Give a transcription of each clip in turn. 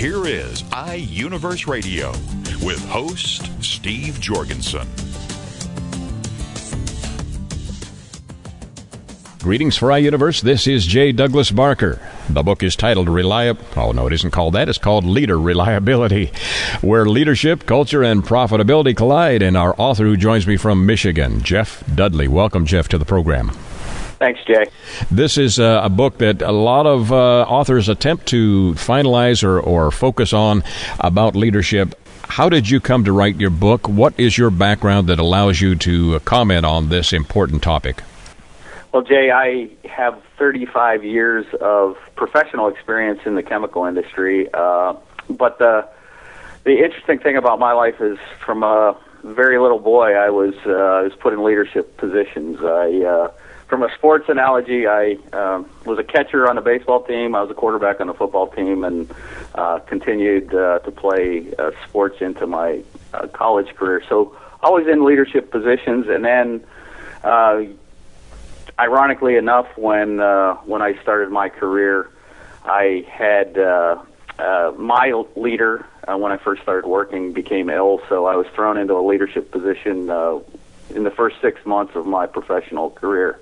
Here is iUniverse Radio with host Steve Jorgensen. Greetings for iUniverse. This is J. Douglas Barker. The book is titled Reliab. Oh no, it isn't called that. It's called Leader Reliability, where leadership, culture, and profitability collide. And our author, who joins me from Michigan, Jeff Dudley. Welcome, Jeff, to the program. Thanks, Jay. This is uh, a book that a lot of uh, authors attempt to finalize or, or focus on about leadership. How did you come to write your book? What is your background that allows you to comment on this important topic? Well, Jay, I have 35 years of professional experience in the chemical industry, uh, but the the interesting thing about my life is from a very little boy, I was uh, I was put in leadership positions. I uh, from a sports analogy, I uh, was a catcher on a baseball team. I was a quarterback on a football team, and uh, continued uh, to play uh, sports into my uh, college career. So always in leadership positions, and then. Uh, ironically enough, when uh, when I started my career, I had uh, uh, my leader uh, when I first started working became ill, so I was thrown into a leadership position uh, in the first six months of my professional career.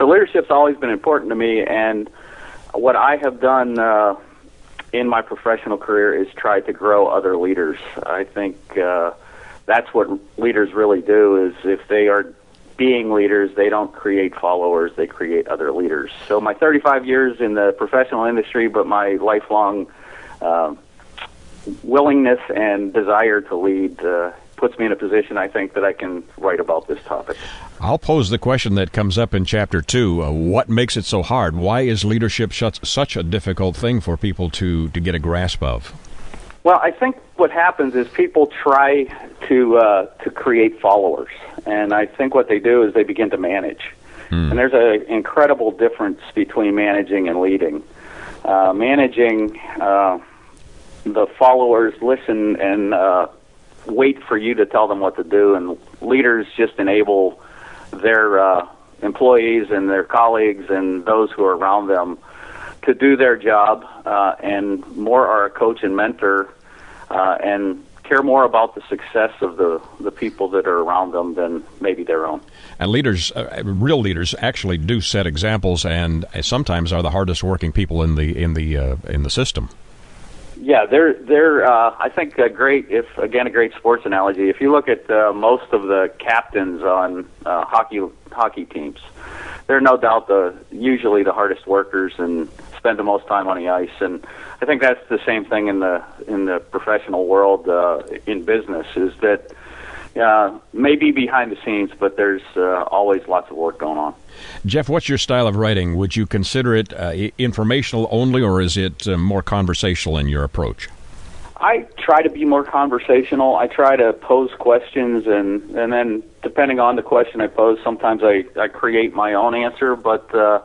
So leadership's always been important to me, and what I have done uh, in my professional career is try to grow other leaders. I think uh, that's what leaders really do. Is if they are being leaders, they don't create followers; they create other leaders. So my 35 years in the professional industry, but my lifelong uh, willingness and desire to lead uh, puts me in a position, I think, that I can write about this topic. I'll pose the question that comes up in chapter two. Uh, what makes it so hard? Why is leadership such, such a difficult thing for people to, to get a grasp of? Well, I think what happens is people try to uh, to create followers, and I think what they do is they begin to manage. Hmm. And there's an incredible difference between managing and leading. Uh, managing, uh, the followers listen and uh, wait for you to tell them what to do, and leaders just enable their uh, employees and their colleagues and those who are around them to do their job, uh, and more are a coach and mentor, uh, and care more about the success of the, the people that are around them than maybe their own. And leaders, uh, real leaders, actually do set examples, and sometimes are the hardest working people in the in the uh, in the system. Yeah, they're they're. Uh, I think a great, if again a great sports analogy. If you look at uh, most of the captains on uh, hockey hockey teams, they're no doubt the usually the hardest workers and spend the most time on the ice. And I think that's the same thing in the in the professional world uh, in business. Is that uh, maybe behind the scenes, but there's uh, always lots of work going on. Jeff, what's your style of writing? Would you consider it uh, informational only, or is it uh, more conversational in your approach? I try to be more conversational. I try to pose questions, and and then depending on the question I pose, sometimes I I create my own answer. But uh,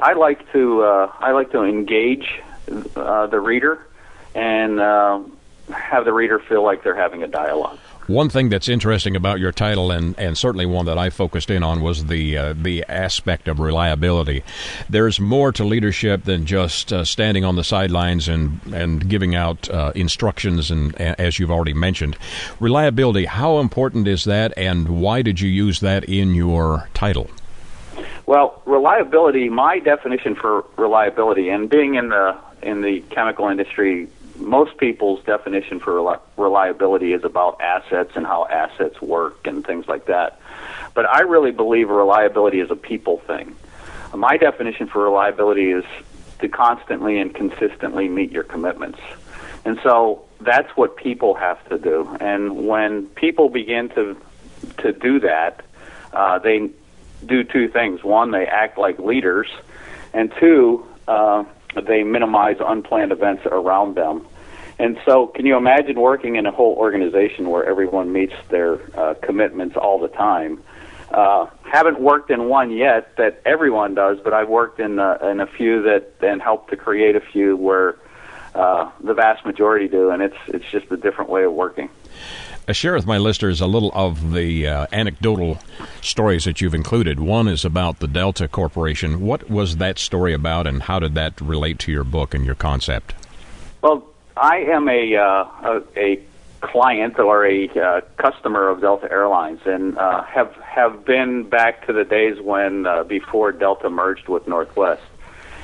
I like to uh, I like to engage uh, the reader and uh, have the reader feel like they're having a dialogue. One thing that's interesting about your title, and, and certainly one that I focused in on, was the uh, the aspect of reliability. There's more to leadership than just uh, standing on the sidelines and and giving out uh, instructions, and as you've already mentioned, reliability. How important is that, and why did you use that in your title? Well, reliability. My definition for reliability, and being in the in the chemical industry most people's definition for reliability is about assets and how assets work and things like that. But I really believe reliability is a people thing. My definition for reliability is to constantly and consistently meet your commitments. And so that's what people have to do. And when people begin to to do that, uh, they do two things. One, they act like leaders, and two, uh, they minimize unplanned events around them. And so, can you imagine working in a whole organization where everyone meets their uh, commitments all the time? Uh, haven't worked in one yet that everyone does, but I've worked in uh, in a few that then helped to create a few where uh, the vast majority do, and it's it's just a different way of working. Uh, share with my listeners a little of the uh, anecdotal stories that you've included. One is about the Delta Corporation. What was that story about, and how did that relate to your book and your concept? Well, I am a uh, a, a client or a uh, customer of Delta Airlines, and uh, have have been back to the days when uh, before Delta merged with Northwest,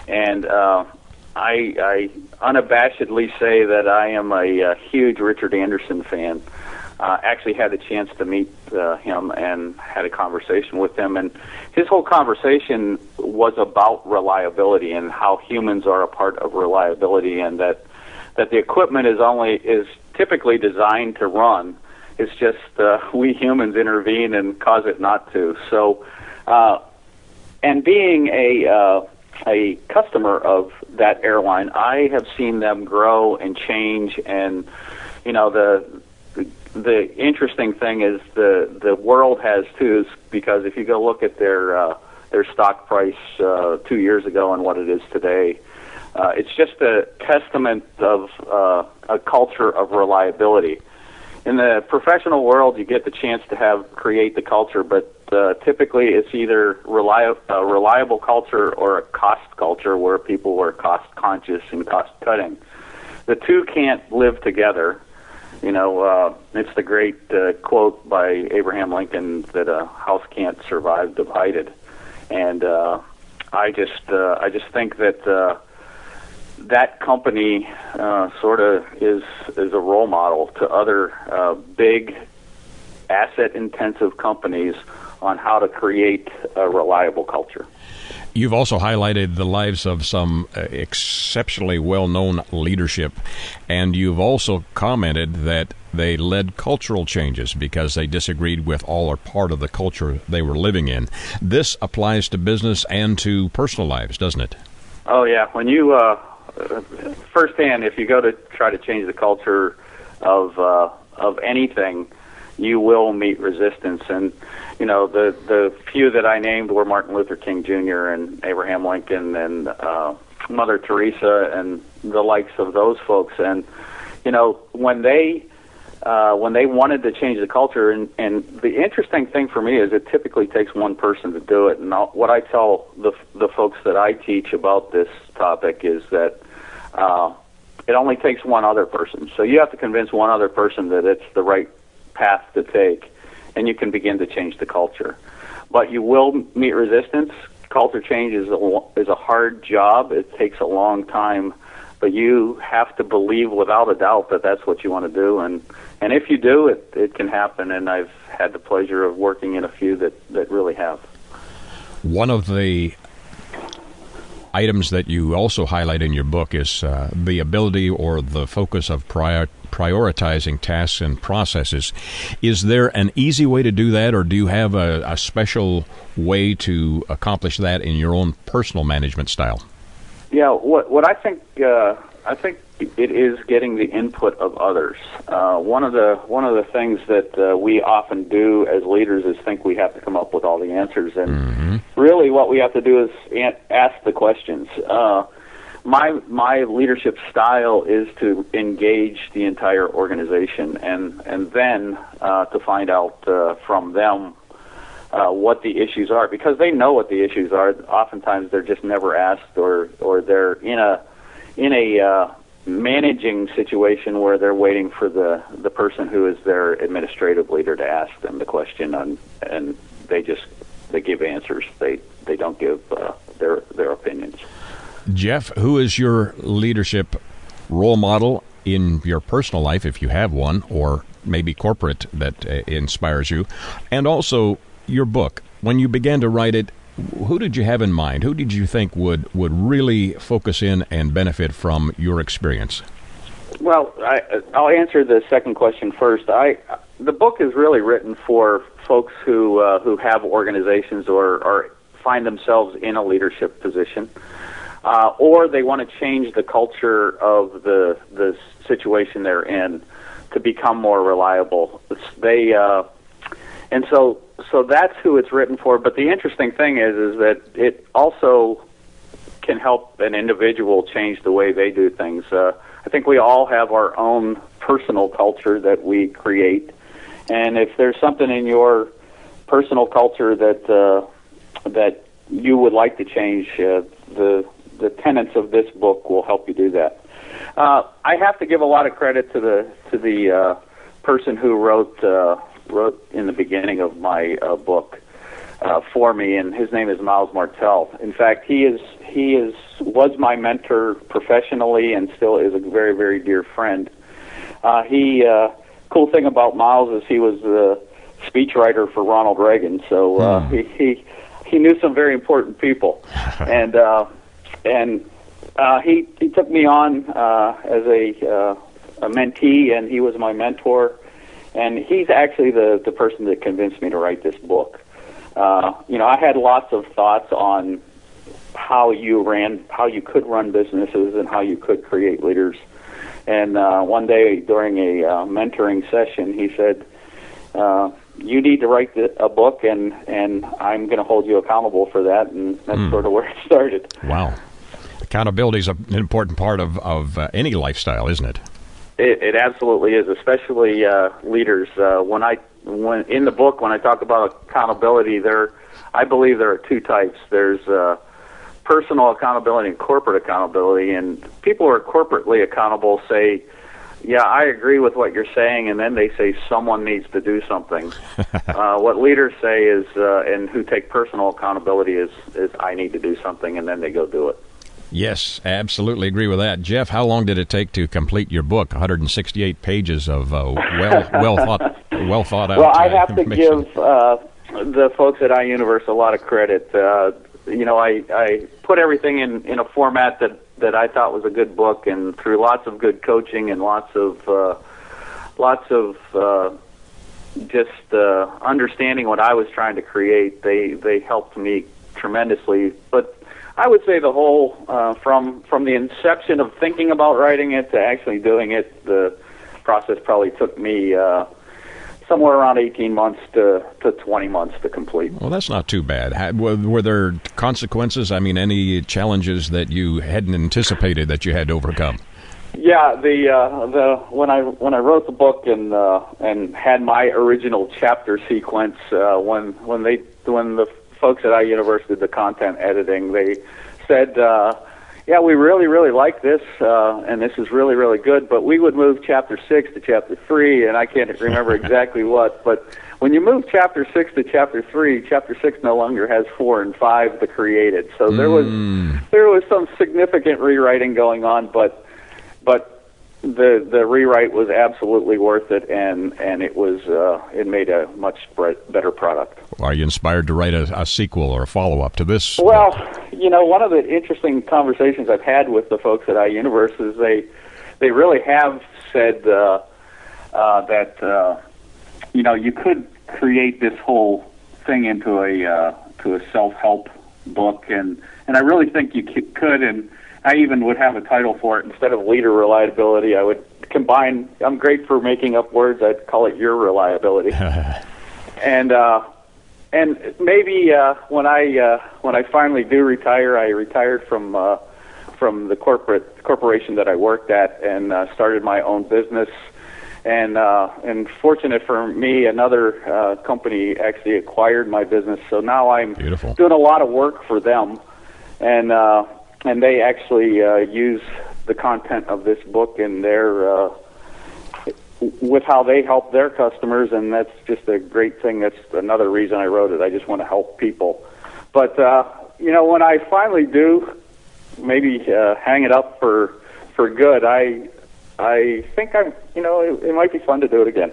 and I, I unabashedly say that I am a, a huge Richard Anderson fan. Uh, actually, had the chance to meet uh, him and had a conversation with him, and his whole conversation was about reliability and how humans are a part of reliability, and that that the equipment is only is typically designed to run. It's just uh, we humans intervene and cause it not to. So, uh, and being a uh, a customer of that airline, I have seen them grow and change. And you know the the interesting thing is the the world has too, because if you go look at their uh, their stock price uh, two years ago and what it is today, uh, it's just a testament of uh, a culture of reliability. In the professional world, you get the chance to have create the culture, but uh, typically it's either reli- a reliable culture or a cost culture where people are cost conscious and cost cutting. The two can't live together. You know, uh, it's the great uh, quote by Abraham Lincoln that a house can't survive divided, and uh, I just uh, I just think that. Uh, that company uh, sort of is is a role model to other uh, big asset intensive companies on how to create a reliable culture. You've also highlighted the lives of some uh, exceptionally well known leadership, and you've also commented that they led cultural changes because they disagreed with all or part of the culture they were living in. This applies to business and to personal lives, doesn't it? Oh, yeah. When you uh, firsthand, if you go to try to change the culture of uh, of anything, you will meet resistance. And you know, the the few that I named were Martin Luther King Jr. and Abraham Lincoln and uh, Mother Teresa and the likes of those folks. And you know, when they uh, when they wanted to change the culture. And, and the interesting thing for me is it typically takes one person to do it. And I'll, what I tell the the folks that I teach about this topic is that uh, it only takes one other person. So you have to convince one other person that it's the right path to take, and you can begin to change the culture. But you will meet resistance. Culture change is a, is a hard job. It takes a long time, but you have to believe without a doubt that that's what you want to do. And and if you do, it it can happen. And I've had the pleasure of working in a few that that really have. One of the items that you also highlight in your book is uh, the ability or the focus of prior, prioritizing tasks and processes. Is there an easy way to do that, or do you have a, a special way to accomplish that in your own personal management style? Yeah, what what I think uh, I think it is getting the input of others. Uh, one of the one of the things that uh, we often do as leaders is think we have to come up with all the answers, and mm-hmm. really, what we have to do is ask the questions. Uh, my my leadership style is to engage the entire organization, and and then uh, to find out uh, from them uh, what the issues are because they know what the issues are. Oftentimes, they're just never asked, or or they're in a in a uh, managing situation where they're waiting for the the person who is their administrative leader to ask them the question, and and they just they give answers. They they don't give uh, their their opinions. Jeff, who is your leadership role model in your personal life, if you have one, or maybe corporate that uh, inspires you, and also your book. When you began to write it, who did you have in mind? Who did you think would, would really focus in and benefit from your experience? Well, I, I'll answer the second question first. I the book is really written for folks who uh, who have organizations or, or find themselves in a leadership position. uh, or they want to change the culture of the the situation they're in to become more reliable. They uh, and so so that's who it's written for. But the interesting thing is is that it also can help an individual change the way they do things. Uh, I think we all have our own personal culture that we create, and if there's something in your personal culture that uh, that you would like to change, uh, the the tenets of this book will help you do that. Uh, I have to give a lot of credit to the to the uh, person who wrote uh, wrote in the beginning of my uh, book uh, for me, and his name is Miles Martell. In fact, he is he is was my mentor professionally, and still is a very very dear friend. Uh, he uh, cool thing about Miles is he was the speechwriter for Ronald Reagan, so uh, hmm. he, he he knew some very important people, and uh, and uh, he he took me on uh, as a uh, a mentee, and he was my mentor, and he's actually the the person that convinced me to write this book. Uh, you know, I had lots of thoughts on how you ran, how you could run businesses, and how you could create leaders. And uh, one day during a uh, mentoring session, he said, uh, "You need to write the, a book, and and I'm going to hold you accountable for that." And that's mm. sort of where it started. Wow, accountability is an important part of of uh, any lifestyle, isn't it? It, it absolutely is, especially uh, leaders. Uh, when I when in the book when I talk about accountability, there I believe there are two types. There's uh, personal accountability and corporate accountability, and people who are corporately accountable say, "Yeah, I agree with what you're saying," and then they say someone needs to do something. uh, what leaders say is, uh, and who take personal accountability is, is I need to do something, and then they go do it. Yes, absolutely agree with that. Jeff, how long did it take to complete your book? 168 pages of uh, well well thought well thought out. Well, I have to give uh, the folks at iUniverse a lot of credit. Uh, you know, I I put everything in in a format that that I thought was a good book, and through lots of good coaching and lots of uh, lots of uh, just uh, understanding what I was trying to create, they they helped me tremendously. But I would say the whole uh, from from the inception of thinking about writing it to actually doing it, the process probably took me uh, somewhere around 18 months to, to 20 months to complete. Well, that's not too bad. Were, were there consequences? I mean, any challenges that you hadn't anticipated that you had to overcome? Yeah, the uh, the when I when I wrote the book and uh, and had my original chapter sequence uh, when when they when the folks at iUniverse did the content editing. They said, uh, "Yeah, we really, really like this, uh, and this is really, really good." But we would move chapter six to chapter three, and I can't remember exactly what. But when you move chapter six to chapter three, chapter six no longer has four and five the created. So there was mm. there was some significant rewriting going on, but but the the rewrite was absolutely worth it, and and it was uh, it made a much better product. Are you inspired to write a, a sequel or a follow up to this? Well, you know, one of the interesting conversations I've had with the folks at iUniverse is they they really have said uh, uh, that uh, you know you could create this whole thing into a uh, to a self help book, and and I really think you could and I even would have a title for it instead of leader reliability. I would combine. I'm great for making up words. I'd call it your reliability. and uh, and maybe uh, when I uh, when I finally do retire, I retired from uh, from the corporate corporation that I worked at and uh, started my own business. And uh, and fortunate for me, another uh, company actually acquired my business. So now I'm Beautiful. doing a lot of work for them, and uh, and they actually uh, use the content of this book in their uh, with how they help their customers, and that's just a great thing. That's another reason I wrote it. I just want to help people. But uh, you know, when I finally do, maybe uh, hang it up for for good, I I think I'm. You know, it, it might be fun to do it again.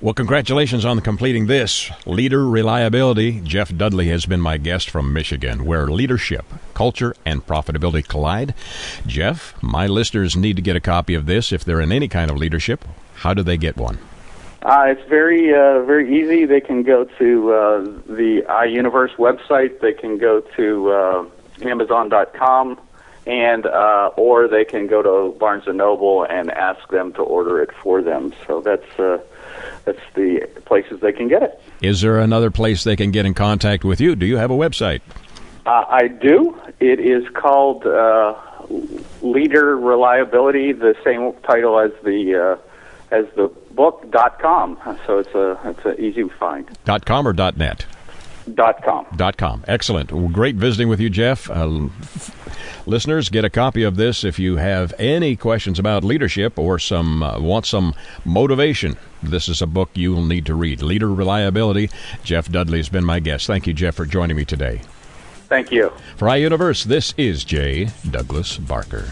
Well, congratulations on completing this. Leader Reliability. Jeff Dudley has been my guest from Michigan, where leadership, culture, and profitability collide. Jeff, my listeners need to get a copy of this if they're in any kind of leadership. How do they get one? Uh, it's very uh, very easy. They can go to uh, the iUniverse website. They can go to uh, Amazon.com and uh, or they can go to Barnes and Noble and ask them to order it for them. So that's uh, that's the places they can get it. Is there another place they can get in contact with you? Do you have a website? Uh, I do. It is called uh, Leader Reliability, the same title as the uh, as the book dot com. So it's a it's an easy find. Dot com or dot net. Dot com. Dot com. Excellent. Well, great visiting with you, Jeff. Uh, listeners, get a copy of this if you have any questions about leadership or some uh, want some motivation. This is a book you will need to read. Leader Reliability. Jeff Dudley has been my guest. Thank you, Jeff, for joining me today. Thank you. For iUniverse, this is J. Douglas Barker.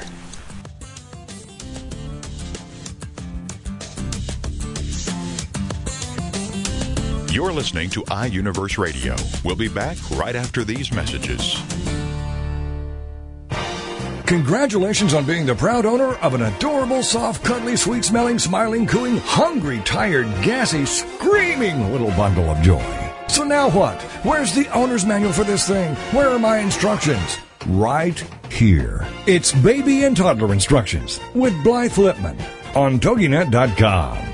You're listening to iUniverse Radio. We'll be back right after these messages. Congratulations on being the proud owner of an adorable, soft, cuddly, sweet smelling, smiling, cooing, hungry, tired, gassy, screaming little bundle of joy. So now what? Where's the owner's manual for this thing? Where are my instructions? Right here. It's baby and toddler instructions with Blythe Lipman on TogiNet.com.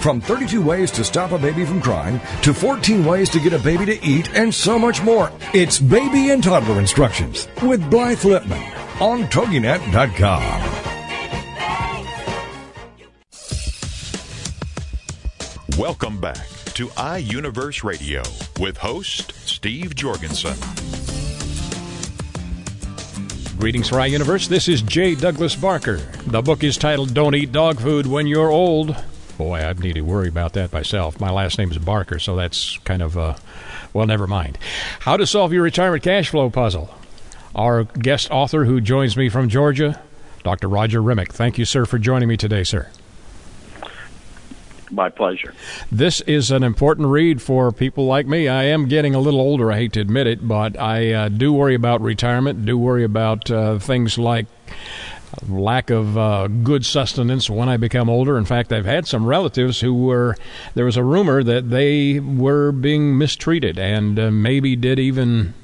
From 32 ways to stop a baby from crying to 14 ways to get a baby to eat and so much more. It's Baby and Toddler Instructions with Blythe Lipman on TogiNet.com. Welcome back to iUniverse Radio with host Steve Jorgensen. Greetings for iUniverse. This is J. Douglas Barker. The book is titled Don't Eat Dog Food When You're Old. Boy, I need to worry about that myself. My last name is Barker, so that's kind of, uh, well, never mind. How to solve your retirement cash flow puzzle. Our guest author who joins me from Georgia, Dr. Roger Remick. Thank you, sir, for joining me today, sir. My pleasure. This is an important read for people like me. I am getting a little older, I hate to admit it, but I uh, do worry about retirement, do worry about uh, things like lack of uh, good sustenance when I become older. In fact, I've had some relatives who were, there was a rumor that they were being mistreated and uh, maybe did even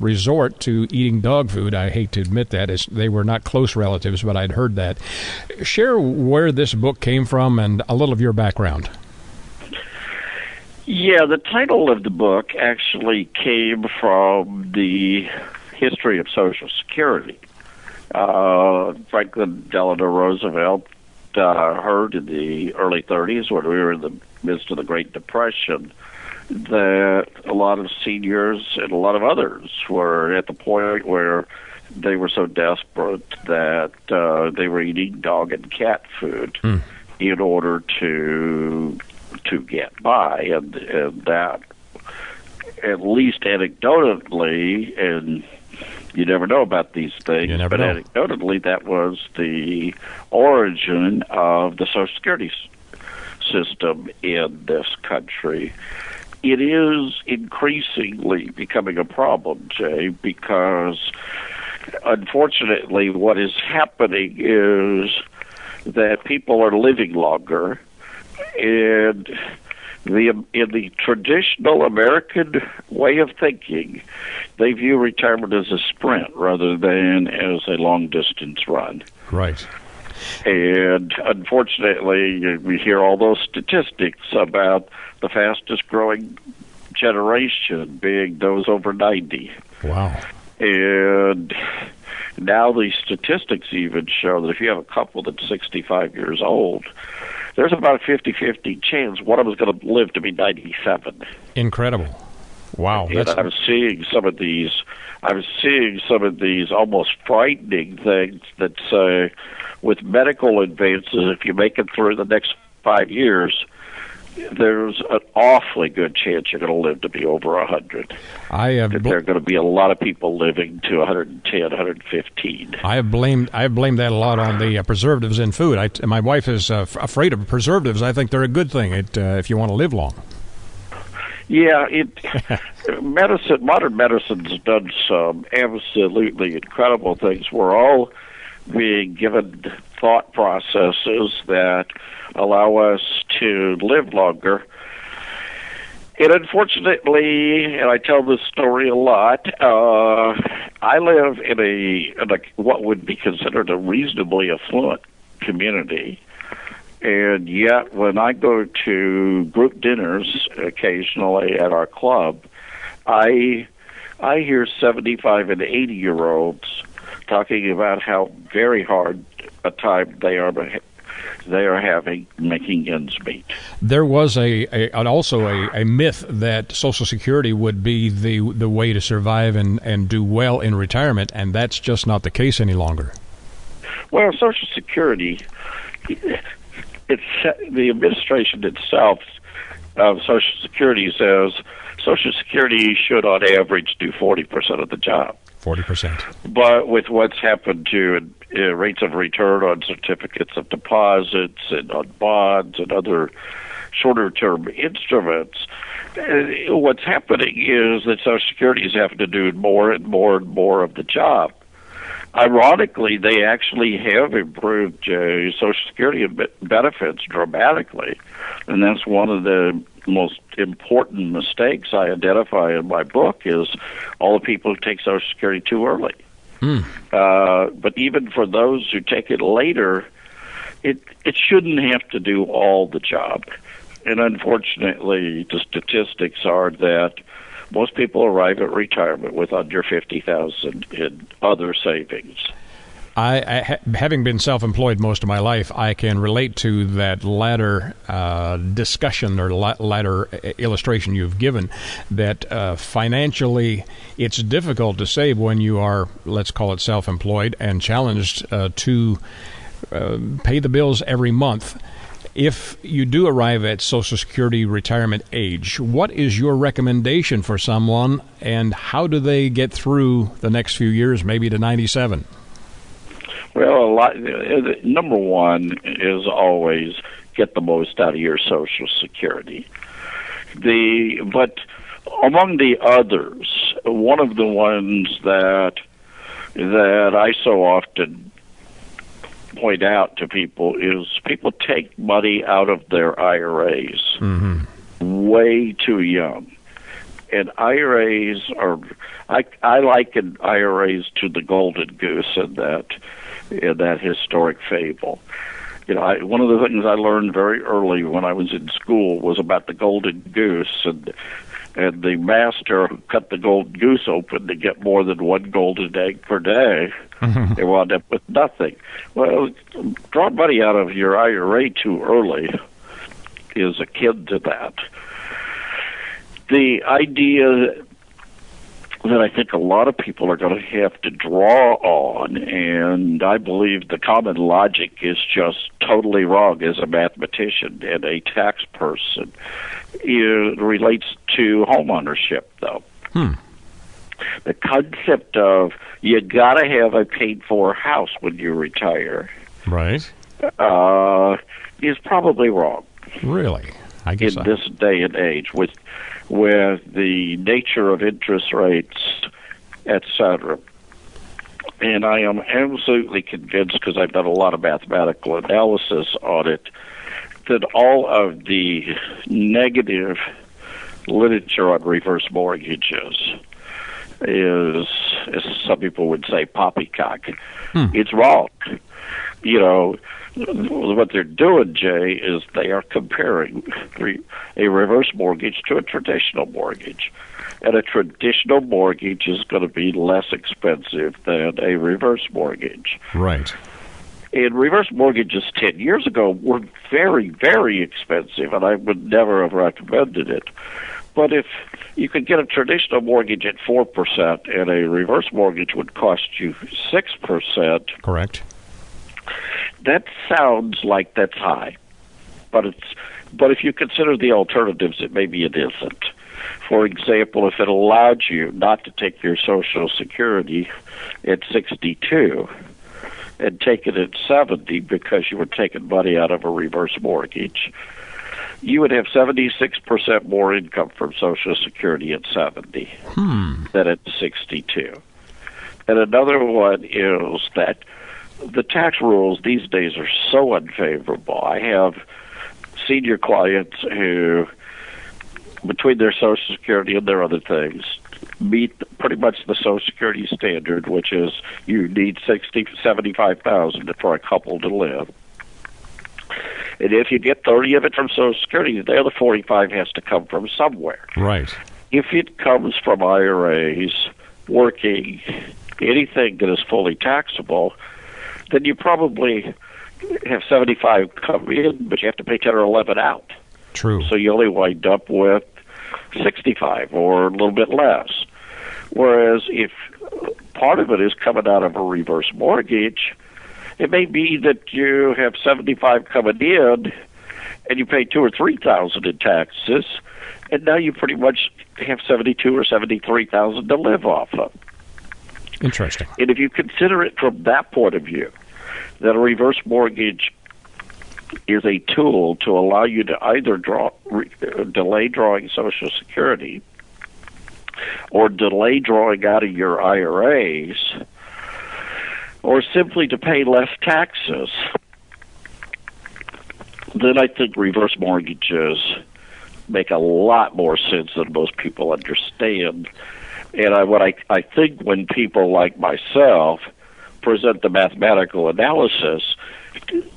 resort to eating dog food. I hate to admit that. It's, they were not close relatives, but I'd heard that. Share where this book came from and a little of your background. Yeah, the title of the book actually came from the history of Social Security. Uh, Franklin Delano Roosevelt uh, heard in the early 30s when we were in the midst of the Great Depression that a lot of seniors and a lot of others were at the point where they were so desperate that uh, they were eating dog and cat food mm. in order to to get by, and, and that at least anecdotally, and you never know about these things, but know. anecdotally, that was the origin of the Social Security system in this country it is increasingly becoming a problem, Jay, because unfortunately what is happening is that people are living longer and the in the traditional American way of thinking, they view retirement as a sprint rather than as a long distance run. Right. And unfortunately, we hear all those statistics about the fastest growing generation being those over 90. Wow. And now the statistics even show that if you have a couple that's 65 years old, there's about a 50 50 chance one of them is going to live to be 97. Incredible. Wow. And I'm seeing some of these. I'm seeing some of these almost frightening things that say, uh, with medical advances, if you make it through the next five years, there's an awfully good chance you're going to live to be over a 100. I have bl- there are going to be a lot of people living to 110, 115. I have blamed I have blamed that a lot on the uh, preservatives in food. I, my wife is uh, f- afraid of preservatives. I think they're a good thing it, uh, if you want to live long. Yeah, it medicine, modern medicine's done some absolutely incredible things. We're all being given thought processes that allow us to live longer. And unfortunately, and I tell this story a lot, uh, I live in a, in a what would be considered a reasonably affluent community. And yet, when I go to group dinners occasionally at our club, I I hear 75 and 80 year olds talking about how very hard a time they are they are having making ends meet. There was a, a also a, a, myth that Social Security would be the the way to survive and, and do well in retirement, and that's just not the case any longer. Well, Social Security it's the administration itself of Social Security says Social Security should, on average, do forty percent of the job. Forty percent. But with what's happened to uh, rates of return on certificates of deposits and on bonds and other shorter-term instruments, uh, what's happening is that Social Security is having to do more and more and more of the job ironically, they actually have improved uh, Social Security benefits dramatically, and that's one of the most important mistakes I identify in my book is all the people who take Social Security too early. Mm. Uh, but even for those who take it later, it it shouldn't have to do all the job. And unfortunately, the statistics are that most people arrive at retirement with under fifty thousand in other savings. I, I, having been self-employed most of my life, I can relate to that latter uh, discussion or la- latter illustration you've given. That uh, financially, it's difficult to save when you are, let's call it, self-employed and challenged uh, to uh, pay the bills every month if you do arrive at Social Security retirement age, what is your recommendation for someone, and how do they get through the next few years, maybe to 97? Well, a lot, number one is always get the most out of your Social Security. The but among the others, one of the ones that that I so often point out to people is people take money out of their IRAs mm-hmm. way too young. And IRAs are, I, I liken IRAs to the golden goose in that, in that historic fable. You know, I, one of the things I learned very early when I was in school was about the golden goose, and and the master who cut the golden goose open to get more than one golden egg per day, they wound up with nothing. Well, drawing money out of your IRA too early is akin to that. The idea that I think a lot of people are going to have to draw on, and I believe the common logic is just totally wrong as a mathematician and a tax person. It relates to homeownership, though. Hmm. The concept of you got to have a paid for house when you retire, right, uh, is probably wrong. Really, I guess in I... this day and age with with the nature of interest rates, etc. And I am absolutely convinced, because I've done a lot of mathematical analysis on it, that all of the negative literature on reverse mortgages is, as some people would say, poppycock. Hmm. It's wrong. You know, what they're doing, Jay, is they are comparing a reverse mortgage to a traditional mortgage. And a traditional mortgage is going to be less expensive than a reverse mortgage. Right. And reverse mortgages 10 years ago were very, very expensive, and I would never have recommended it. But if you could get a traditional mortgage at 4% and a reverse mortgage would cost you 6%. Correct that sounds like that's high, but it's but if you consider the alternatives, it maybe it isn't. For example, if it allowed you not to take your Social Security at 62 and take it at 70 because you were taking money out of a reverse mortgage, you would have 76% more income from Social Security at 70 Hmm. than at 62. And another one is that the tax rules these days are so unfavorable. I have senior clients who, between their Social Security and their other things, meet pretty much the Social Security standard, which is you need sixty, seventy-five thousand for a couple to live. And if you get thirty of it from Social Security, the other forty-five has to come from somewhere. Right. If it comes from IRAs, working, anything that is fully taxable, then you probably have 75 come in, but you have to pay 10 or 11 out. True. So you only wind up with 65 or a little bit less. Whereas if part of it is coming out of a reverse mortgage, it may be that you have 75 coming in and you pay two or three thousand in taxes, and now you pretty much have 72 or 73,000 to live off of. Interesting. And if you consider it from that point of view, that a reverse mortgage is a tool to allow you to either draw re, uh, delay drawing Social Security or delay drawing out of your IRAs or simply to pay less taxes, then I think reverse mortgages make a lot more sense than most people understand. And I, what I, I think when people like myself present the mathematical analysis,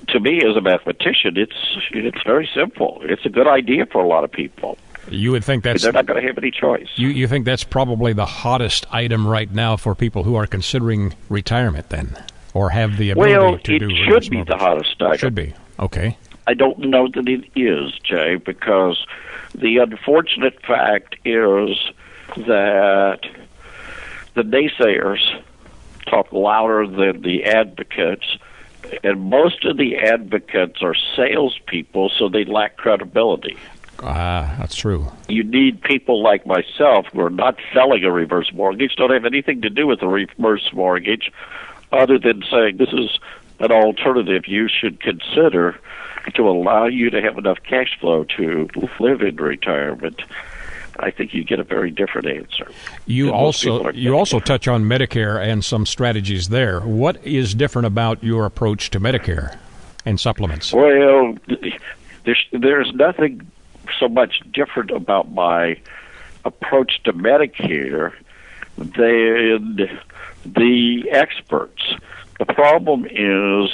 to me as a mathematician, it's it's very simple. It's a good idea for a lot of people. You would think that's They're not going to have any choice. you. You think that's probably the hottest item right now for people who are considering retirement, then, or have the ability well, to do. Well, it should be the hottest item. Should be okay. I don't know that it is, Jay, because the unfortunate fact is that the naysayers talk louder than the advocates, and most of the advocates are salespeople, so they lack credibility. Ah, that's true. You need people like myself who are not selling a reverse mortgage, don't have anything to do with a reverse mortgage, other than saying this is an alternative you should consider to allow you to have enough cash flow to live in retirement. I think you get a very different answer. You also you also touch on Medicare and some strategies there. What is different about your approach to Medicare and supplements? Well, there's there's nothing so much different about my approach to Medicare than the experts. The problem is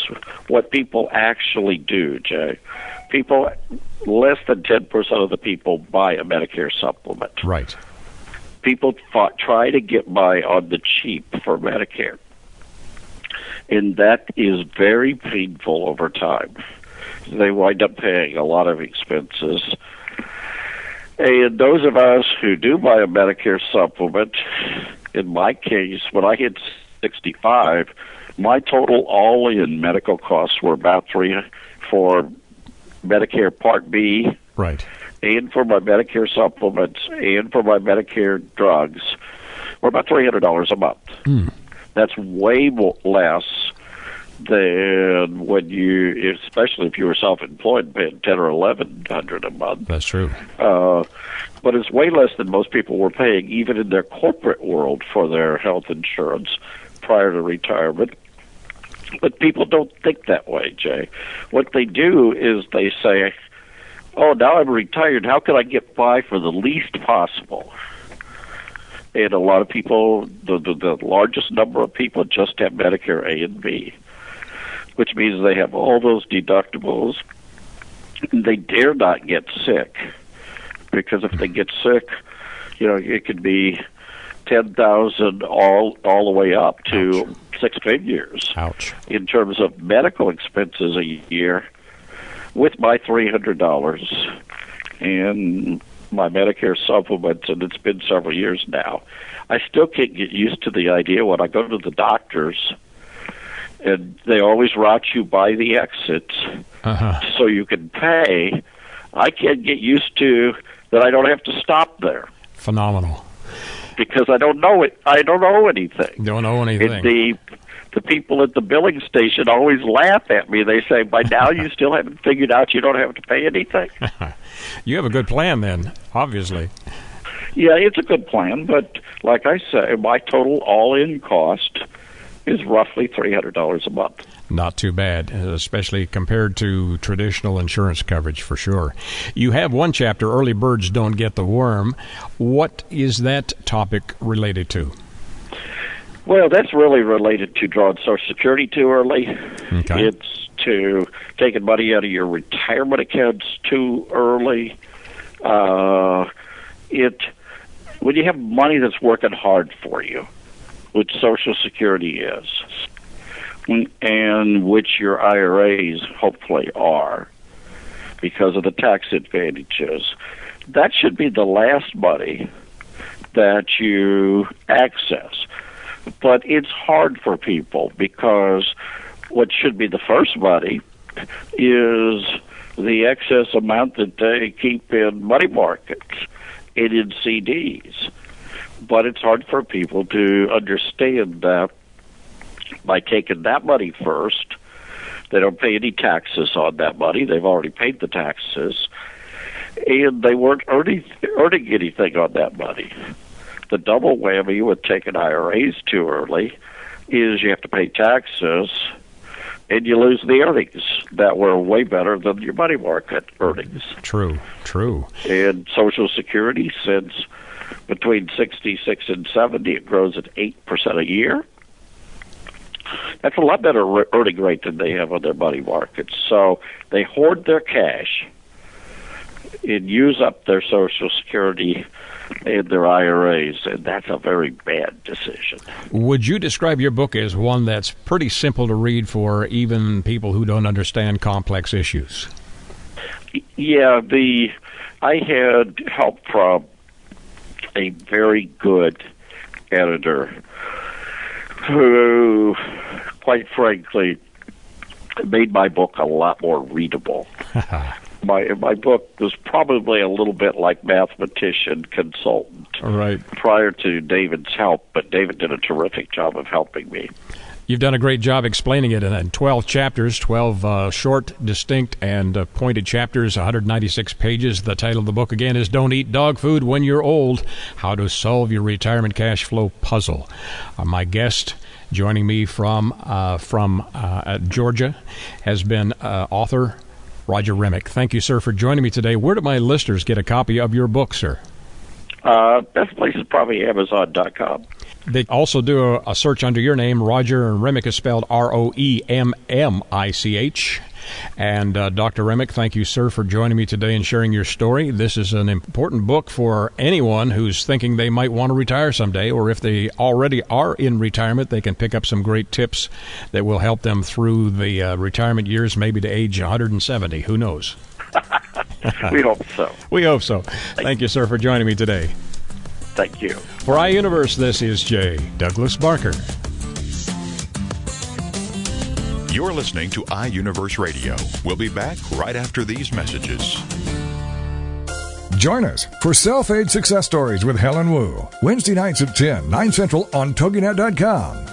what people actually do, Jay. People, less than 10% of the people buy a Medicare supplement. Right. People fought, try to get by on the cheap for Medicare. And that is very painful over time. They wind up paying a lot of expenses. And those of us who do buy a Medicare supplement, in my case, when I hit 65, my total all in medical costs were about three for Medicare Part B Right. and for my Medicare supplements and for my Medicare drugs were about three hundred dollars a month. That's way more, less than when you, especially if you were self-employed, paying ten or eleven hundred a month. That's true. Uh, but it's way less than most people were paying, even in their corporate world, for their health insurance prior to retirement. But people don't think that way, Jay. What they do is they say, "Oh, now I'm retired. How can I get by for the least possible?" And a lot of people, the, the the largest number of people, just have Medicare A and B, which means they have all those deductibles. They dare not get sick because if they get sick, you know, it could be ten thousand all all the way up to six figures Ouch. in terms of medical expenses a year with my three hundred dollars and my Medicare supplements and it's been several years now. I still can't get used to the idea when I go to the doctors and they always route you by the exits Uh-huh. so you can pay. I can't get used to that I don't have to stop there. Phenomenal. Because I don't know it. I don't know anything. Don't know anything. The the people at the billing station always laugh at me. They say, "By now, you still haven't figured out you don't have to pay anything." you have a good plan, then, obviously. Yeah, it's a good plan, but like I say, my total all-in cost is roughly three hundred dollars a month. Not too bad, especially compared to traditional insurance coverage for sure. You have one chapter, Early Birds Don't Get the Worm. What is that topic related to? Well, that's really related to drawing Social Security too early. Okay. It's to taking money out of your retirement accounts too early. Uh, it when you have money that's working hard for you, which Social Security is, and which your IRAs hopefully are, because of the tax advantages, that should be the last money that you access but it's hard for people because what should be the first money is the excess amount that they keep in money markets and in CDs. But it's hard for people to understand that by taking that money first, they don't pay any taxes on that money. They've already paid the taxes, and they weren't earning earning anything on that money the double whammy with taking IRAs too early is you have to pay taxes and you lose the earnings that were way better than your money market earnings. True, true. And Social Security, since between 66 and 70, it grows at 8% a year. That's a lot better earning rate than they have on their money markets. So they hoard their cash and use up their Social Security and their IRAs, and that's a very bad decision. Would you describe your book as one that's pretty simple to read for even people who don't understand complex issues? Yeah, the I had help from a very good editor who, quite frankly, made my book a lot more readable. my my book was probably a little bit like mathematician consultant. Right. Prior to David's help, but David did a terrific job of helping me. You've done a great job explaining it in 12 chapters, 12 uh, short, distinct, and uh, pointed chapters, 196 pages. The title of the book again is Don't Eat Dog Food When You're Old How to Solve Your Retirement Cash Flow Puzzle. Uh, my guest joining me from, uh, from uh, Georgia has been uh, author Roger Roemmich. Thank you, sir, for joining me today. Where do my listeners get a copy of your book, sir? Best place is probably Amazon.com. They also do a, a, search under your name. Roger and Roemmich is spelled R O E M M I C H. And uh, Dr. Roemmich, thank you, sir, for joining me today and sharing your story. This is an important book for anyone who's thinking they might want to retire someday, or if they already are in retirement, they can pick up some great tips that will help them through the uh, retirement years, maybe to age 170. Who knows? we hope so. We hope so. Thank you, sir, for joining me today. Thank you. For iUniverse, this is J. Douglas Barker. You're listening to iUniverse Radio. We'll be back right after these messages. Join us for Self Aid Success Stories with Helen Wu, Wednesday nights at 10, 9 Central on TogiNet.com.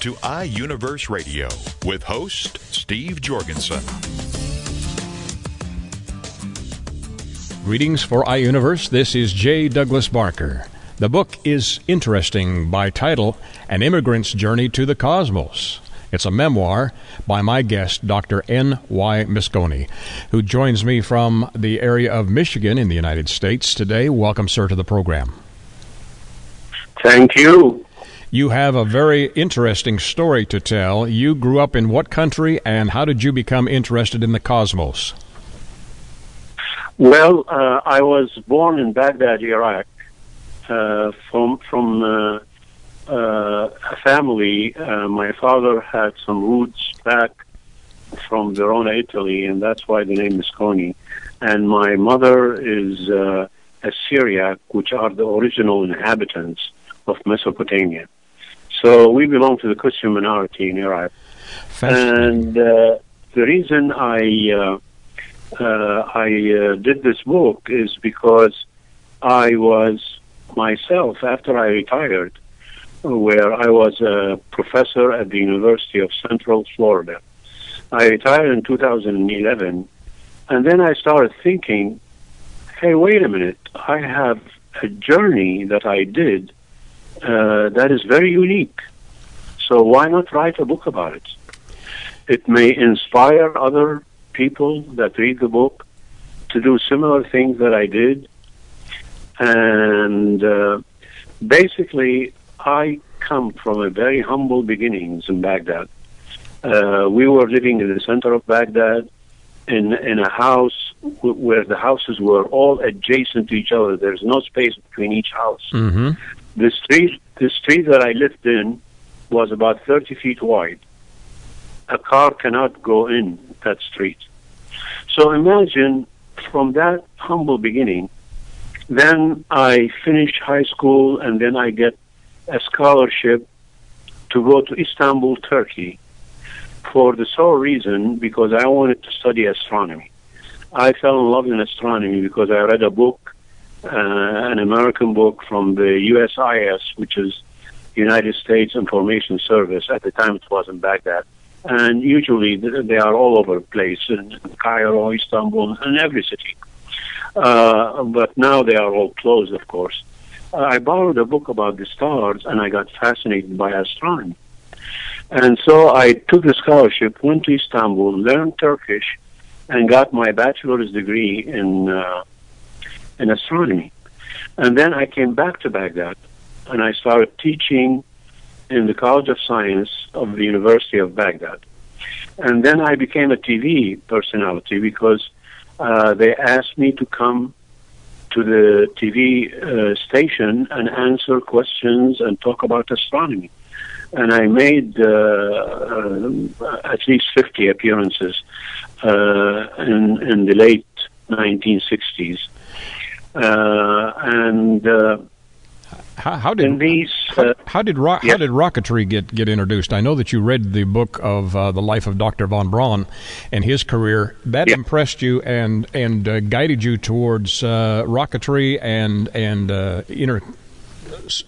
to iUniverse Radio with host Steve Jorgensen. Greetings for iUniverse. This is J. Douglas Barker. The book is interesting by title An Immigrant's Journey to the Cosmos. It's a memoir by my guest, Dr. N. Y. Misconi, who joins me from the area of Michigan in the United States today. Welcome, sir, to the program. Thank you. You have a very interesting story to tell. You grew up in what country, and how did you become interested in the cosmos? Well, uh, I was born in Baghdad, Iraq, uh, from from uh, uh, a family. Uh, my father had some roots back from Verona, Italy, and that's why the name is Coney. And my mother is uh, a Syriac, which are the original inhabitants of Mesopotamia. So we belong to the Christian minority in Iraq. And uh, the reason I uh, uh, I uh, did this book is because I was myself after I retired where I was a professor at the University of Central Florida. I retired in 2011, and then I started thinking, hey, wait a minute, I have a journey that I did uh, that is very unique. So why not write a book about it? It may inspire other people that read the book to do similar things that I did. And uh, basically, I come from a very humble beginnings in Baghdad. Uh, we were living in the center of Baghdad in in a house where the houses were all adjacent to each other. There's no space between each house. Mm-hmm. The street the street that I lived in was about 30 feet wide. A car cannot go in that street. So imagine from that humble beginning, then I finish high school and then I get a scholarship to go to Istanbul, Turkey, for the sole reason because I wanted to study astronomy. I fell in love in astronomy because I read a book, uh, an American book from the USIS, which is United States Information Service. At the time, it was in Baghdad. And usually they are all over the place in Cairo, Istanbul, and every city. Uh, but now they are all closed, of course. I borrowed a book about the stars and I got fascinated by astronomy. And so I took the scholarship, went to Istanbul, learned Turkish, and got my bachelor's degree in uh, in astronomy. And then I came back to Baghdad and I started teaching in the College of Science of the University of Baghdad. And then I became a TV personality because uh, they asked me to come to the TV uh, station and answer questions and talk about astronomy. And I made uh, uh, at least 50 appearances uh, in, in the late 1960s. Uh, and uh, how, how did these, how, how, did ro- yes. how did rocketry get get introduced? I know that you read the book of uh, the life of Dr. von Braun and his career. That impressed you and and uh, guided you towards uh, rocketry and and uh, inter,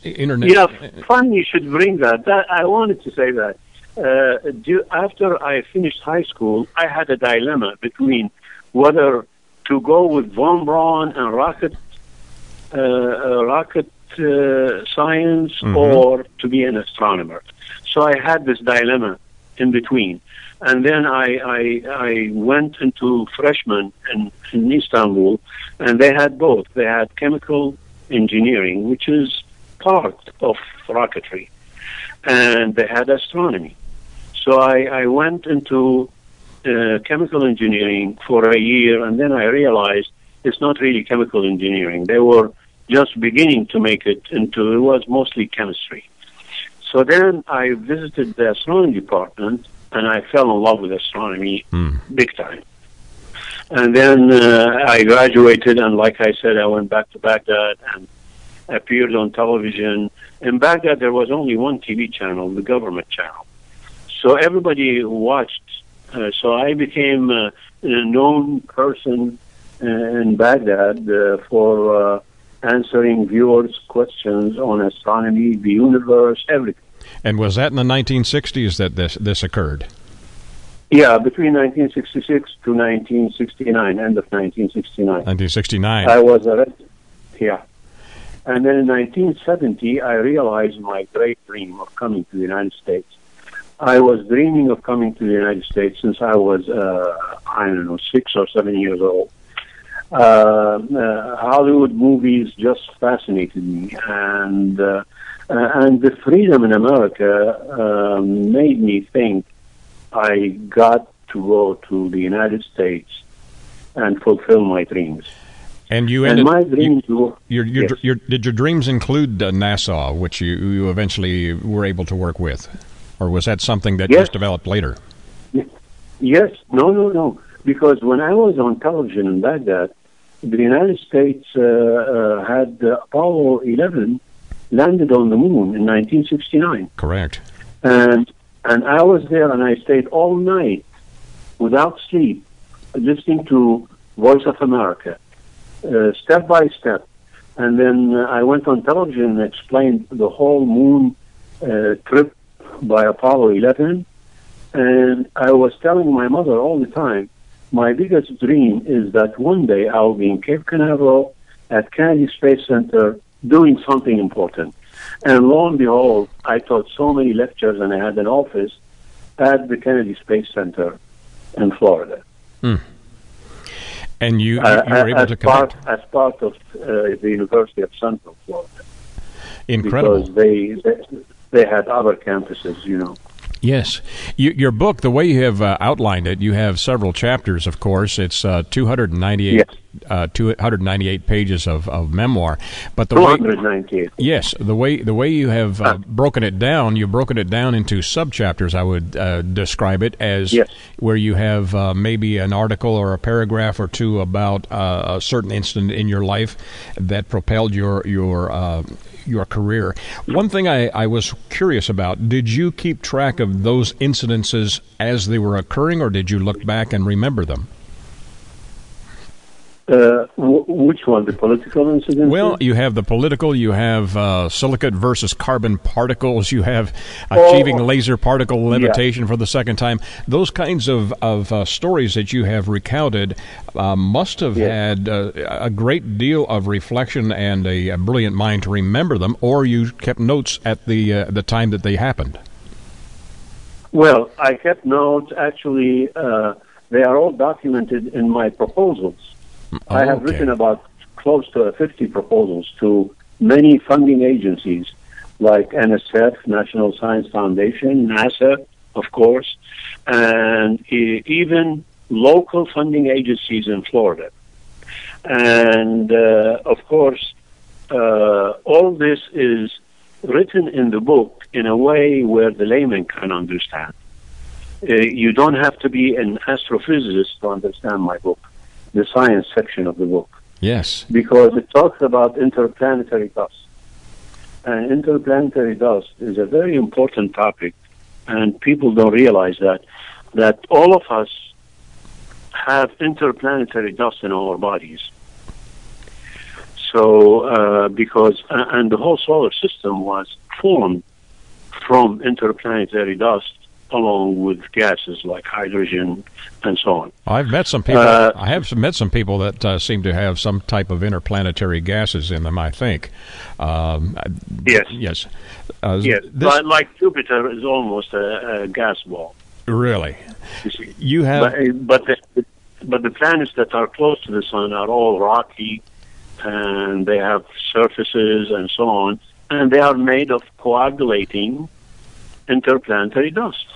internet. Yeah, fun you should bring that. that I wanted to say that. Uh, do, after I finished high school, I had a dilemma between whether to go with von Braun and rocket uh, rocket uh, science mm-hmm. or to be an astronomer. So I had this dilemma in between. And then I, I, I went into freshman in, in Istanbul, and they had both. They had chemical engineering, which is part of rocketry, and they had astronomy. So I, I went into uh, chemical engineering for a year, and then I realized it's not really chemical engineering. They were just beginning to make it into, it was mostly chemistry. So then I visited the astronomy department and I fell in love with astronomy mm. big time. And then uh, I graduated, and like I said, I went back to Baghdad and appeared on television. In Baghdad, there was only one TV channel, the government channel. So everybody who watched. Uh, so I became uh, a known person uh, in Baghdad uh, for uh, answering viewers' questions on astronomy, the universe, everything. And was that in the 1960s that this this occurred? Yeah, between 1966 to 1969, end of 1969. 1969. I was arrested. Yeah. And then in 1970, I realized my great dream of coming to the United States. I was dreaming of coming to the United States since I was, uh, I don't know, six or seven years old. Uh, uh, Hollywood movies just fascinated me, and uh, uh, and the freedom in America um, made me think I got to go to the United States and fulfill my dreams. And you And my dreams were your, your, yes. your, did your dreams include uh, NASA, which you, you eventually were able to work with, or was that something that Yes. just developed later? Yes, no, no, no. Because when I was on television in Baghdad, the United States uh, uh, had uh, Apollo 11 landed on the moon in 1969, Correct. and and I was there and I stayed all night without sleep, listening to Voice of America, uh, step by step, and then uh, I went on television and explained the whole moon uh, trip by Apollo 11, and I was telling my mother all the time, my biggest dream is that one day I'll be in Cape Canaveral at Kennedy Space Center doing something important. And lo and behold, I taught so many lectures and I had an office at the Kennedy Space Center in Florida. And you, you, Uh, were able to connect. part as part of uh, the University of Central Florida Incredible. because they, they they had other campuses, you know. Yes. You, your book, the way you have uh, outlined it, you have several chapters, of course. It's uh, 298, Yes. uh, 298 pages of, of memoir. But the way, Yes, the way the way you have uh, broken it down, you've broken it down into subchapters. I would uh, describe it as Yes. where you have uh, maybe an article or a paragraph or two about uh, a certain incident in your life that propelled your your uh, your career. One thing I, I was curious about: did you keep track of those incidences as they were occurring, or did you look back and remember them? Uh, w- which one? The political incident? Well, you have the political, you have uh, silicate versus carbon particles, you have Oh, achieving laser particle levitation for the second time. Those kinds of, of uh, stories that you have recounted uh, must have Yeah. had uh, a great deal of reflection and a, a brilliant mind to remember them, or you kept notes at the uh, the time that they happened. Well, I kept notes. Actually, uh, they are all documented in my proposals. I have Okay. written about close to 50 proposals to many funding agencies like NSF, National Science Foundation, NASA, of course, and even local funding agencies in Florida. And uh, of course, uh, all this is written in the book in a way where the layman can understand. Uh, you don't have to be an astrophysicist to understand my book, the science section of the book, Yes. because it talks about interplanetary dust. And interplanetary dust is a very important topic, and people don't realize that that all of us have interplanetary dust in our bodies. So, uh, because uh, and the whole solar system was formed from interplanetary dust, along with gases like hydrogen and so on. I've met some people. Uh, I have met some people that uh, seem to have some type of interplanetary gases in them. I think. Um, Yes. Yes. Uh, Yes, This, like Jupiter is almost a, a gas ball. really. You. You have. But, but the but the planets that are close to the sun are all rocky, and they have surfaces and so on, and they are made of coagulating interplanetary dust.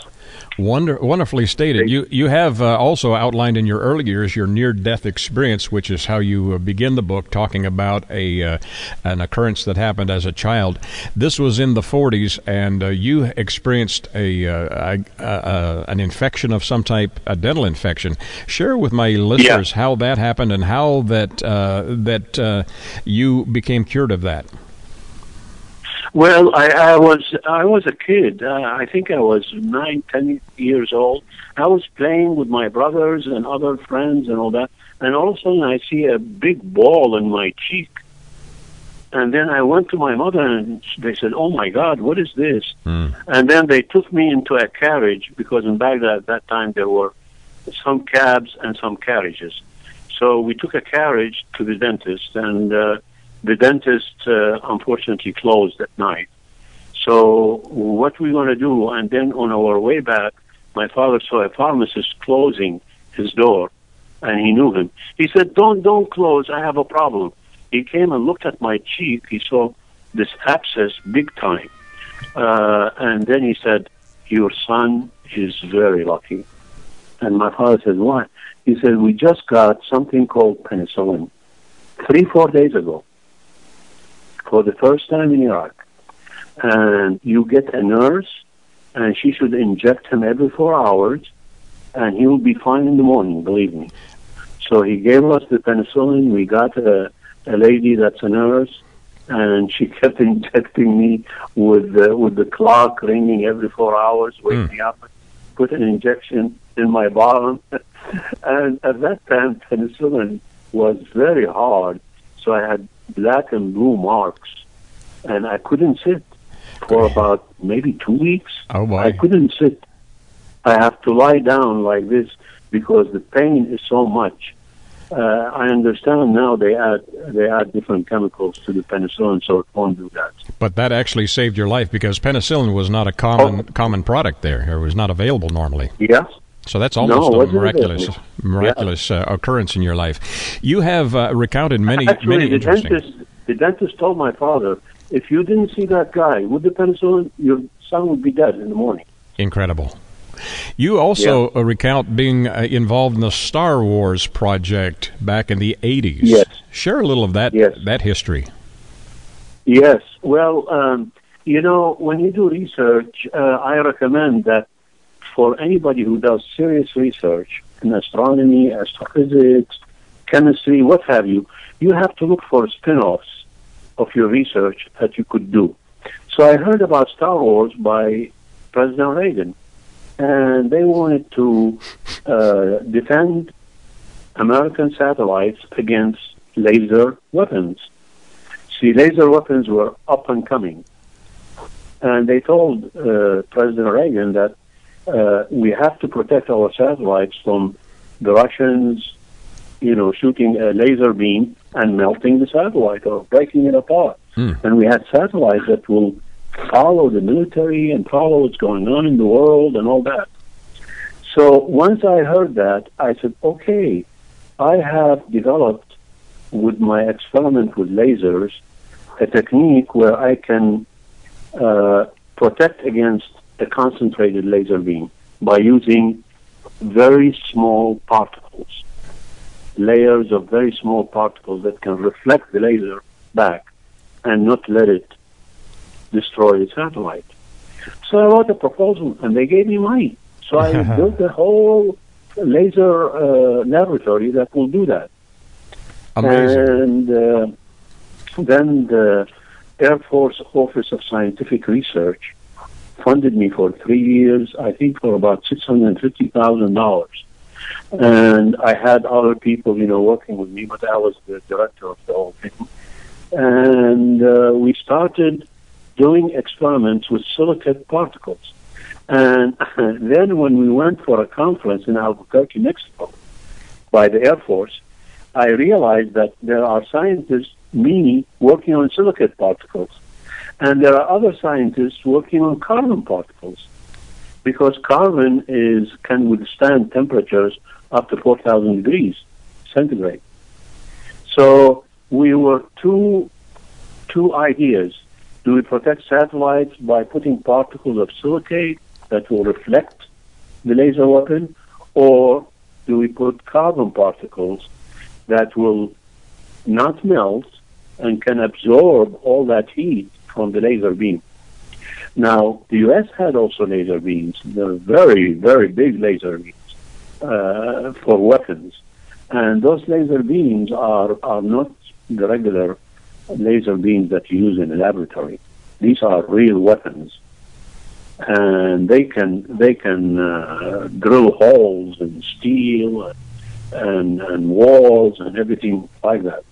Wonder, wonderfully stated. You you have uh, also outlined in your early years your near death experience, which is how you uh, begin the book talking about a uh, an occurrence that happened as a child. This was in the 40s, and uh, you experienced a, uh, a, a, a an infection of some type, a dental infection. Share with my listeners how that happened and how that uh, that uh, you became cured of that. Well, I, I was I was a kid. Uh, I think I was nine, ten years old. I was playing with my brothers and other friends and all that, and all of a sudden I see a big ball in my cheek. And then I went to my mother and they said, "Oh my God, what is this?" And then they took me into a carriage because in Baghdad at that time there were some cabs and some carriages. So we took a carriage to the dentist, and uh, the dentist uh, unfortunately closed at night. So what we going to do? And then on our way back, my father saw a pharmacist closing his door, and he knew him. He said, "Don't, don't close. I have a problem." He came and looked at my cheek. He saw this abscess, big time, uh, and then he said, "Your son is very lucky." And my father said, "Why?" He said, "We just got something called penicillin three, four days ago for the first time in Iraq, and you get a nurse." and she should inject him every four hours, and he will be fine in the morning, believe me. So he gave us the penicillin. We got a, a lady that's a nurse, and she kept injecting me with the, with the clock ringing every four hours, wake mm. me up, put an injection in my bottom. and at that time, penicillin was very hard, so I had black and blue marks, and I couldn't sit for about maybe two weeks. Oh boy! I couldn't sit. I have to lie down like this because the pain is so much. Uh, I understand now they add they add different chemicals to the penicillin, so it won't do that. But that actually saved your life because penicillin was not a common oh. common product there. It was not available normally. Yes. So that's almost no, a miraculous miraculous yeah. uh, occurrence in your life. You have uh, recounted many Actually, many the interesting. Dentist, the dentist told my father if you didn't see that guy with the penicillin, your son would be dead in the morning. Incredible. You also yeah. Uh, recount being uh, involved in the Star Wars project back in the 80s. Yes. Share a little of that yes. that history. Yes. Well, um, you know, when you do research, uh, I recommend that for anybody who does serious research in astronomy, astrophysics, chemistry, what have you, you have to look for spin-offs of your research that you could do. So I heard about Star Wars by President Reagan, and they wanted to uh, defend American satellites against laser weapons. See, laser weapons were up and coming. And they told uh, President Reagan that uh, we have to protect our satellites from the Russians, you know, shooting a laser beam and melting the satellite or breaking it apart. Mm. And we had satellites that will follow the military and follow what's going on in the world and all that. So once I heard that, I said, okay, I have developed with my experiment with lasers a technique where I can uh, protect against a concentrated laser beam by using very small particles layers of very small particles that can reflect the laser back and not let it destroy the satellite. So I wrote a proposal and they gave me money. So I built a whole laser uh, laboratory that will do that. Amazing. And uh, then the Air Force Office of Scientific Research funded me for three years, I think for about $650,000 and I had other people, you know, working with me, but I was the director of the whole thing. And uh, we started doing experiments with silicate particles. And then when we went for a conference in Albuquerque, Mexico, by the Air Force, I realized that there are scientists, me, working on silicate particles. And there are other scientists working on carbon particles because carbon is can withstand temperatures up to 4,000 degrees centigrade. So we were two two ideas. Do we protect satellites by putting particles of silicate that will reflect the laser weapon, or do we put carbon particles that will not melt and can absorb all that heat from the laser beam? Now, the U.S. had also laser beams. Very, very big laser beams uh, for weapons. And those laser beams are, are not the regular laser beams that you use in a laboratory. These are real weapons. And they can they can uh, drill holes in steel and and walls and everything like that.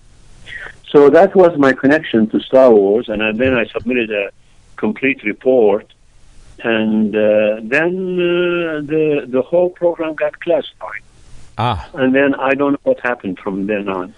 So that was my connection to Star Wars, and then I submitted a complete report and uh, then uh, the the whole program got classified. Ah. And then I don't know what happened from then on.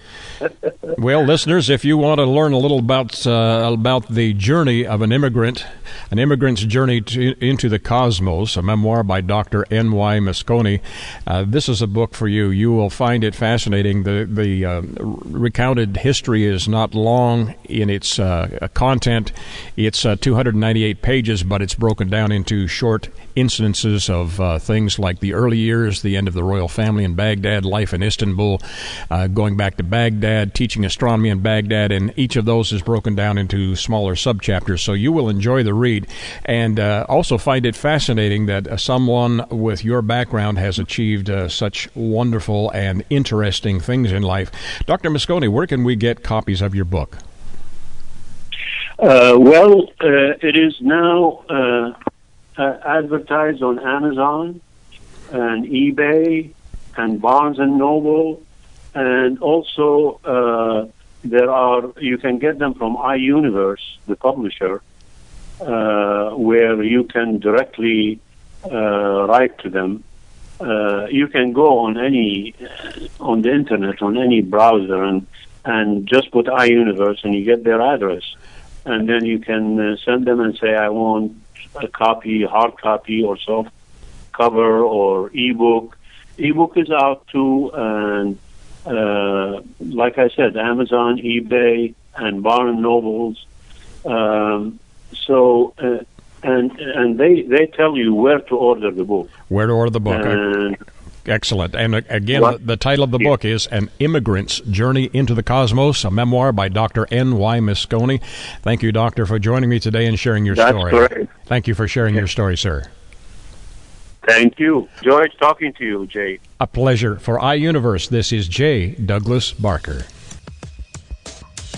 Well, listeners, if you want to learn a little about uh, about the journey of an immigrant, an immigrant's journey to, into the cosmos, a memoir by Dr. N. Y. Misconi, uh, this is a book for you. You will find it fascinating. The the uh, recounted history is not long in its uh, content. It's uh, 298 pages, but it's broken down into short incidences of uh, things like the early years, the end of the royal family in Baghdad, life in Istanbul, going back to Baghdad teaching astronomy in Baghdad, and each of those is broken down into smaller subchapters. So you will enjoy the read, and uh, also find it fascinating that uh, someone with your background has achieved uh, such wonderful and interesting things in life. Dr. Misconi, where can we get copies of your book? Uh, well, uh, it is now uh, advertised on Amazon and eBay and Barnes and Noble and also uh, there are you can get them from iUniverse, the publisher, uh, where you can directly uh, write to them. Uh, you can go on any on the internet on any browser and and just put iUniverse and you get their address, and then you can uh, send them and say I want a copy, hard copy, or soft cover, or ebook. Ebook is out too, and uh, like I said, Amazon, eBay, and Barnes Nobles. Um, so, uh, and and they they tell you where to order the book. Where to order the book. And, Excellent. And uh, again, the, the, title of the book is An Immigrant's Journey into the Cosmos, a memoir by Dr. N.Y. Misconi. Thank you, Doctor, for joining me today and sharing your That's story. Correct. Thank you for sharing your story, sir. Thank you. George, talking to you, Jay. A pleasure. For iUniverse, this is Jay Douglas Barker.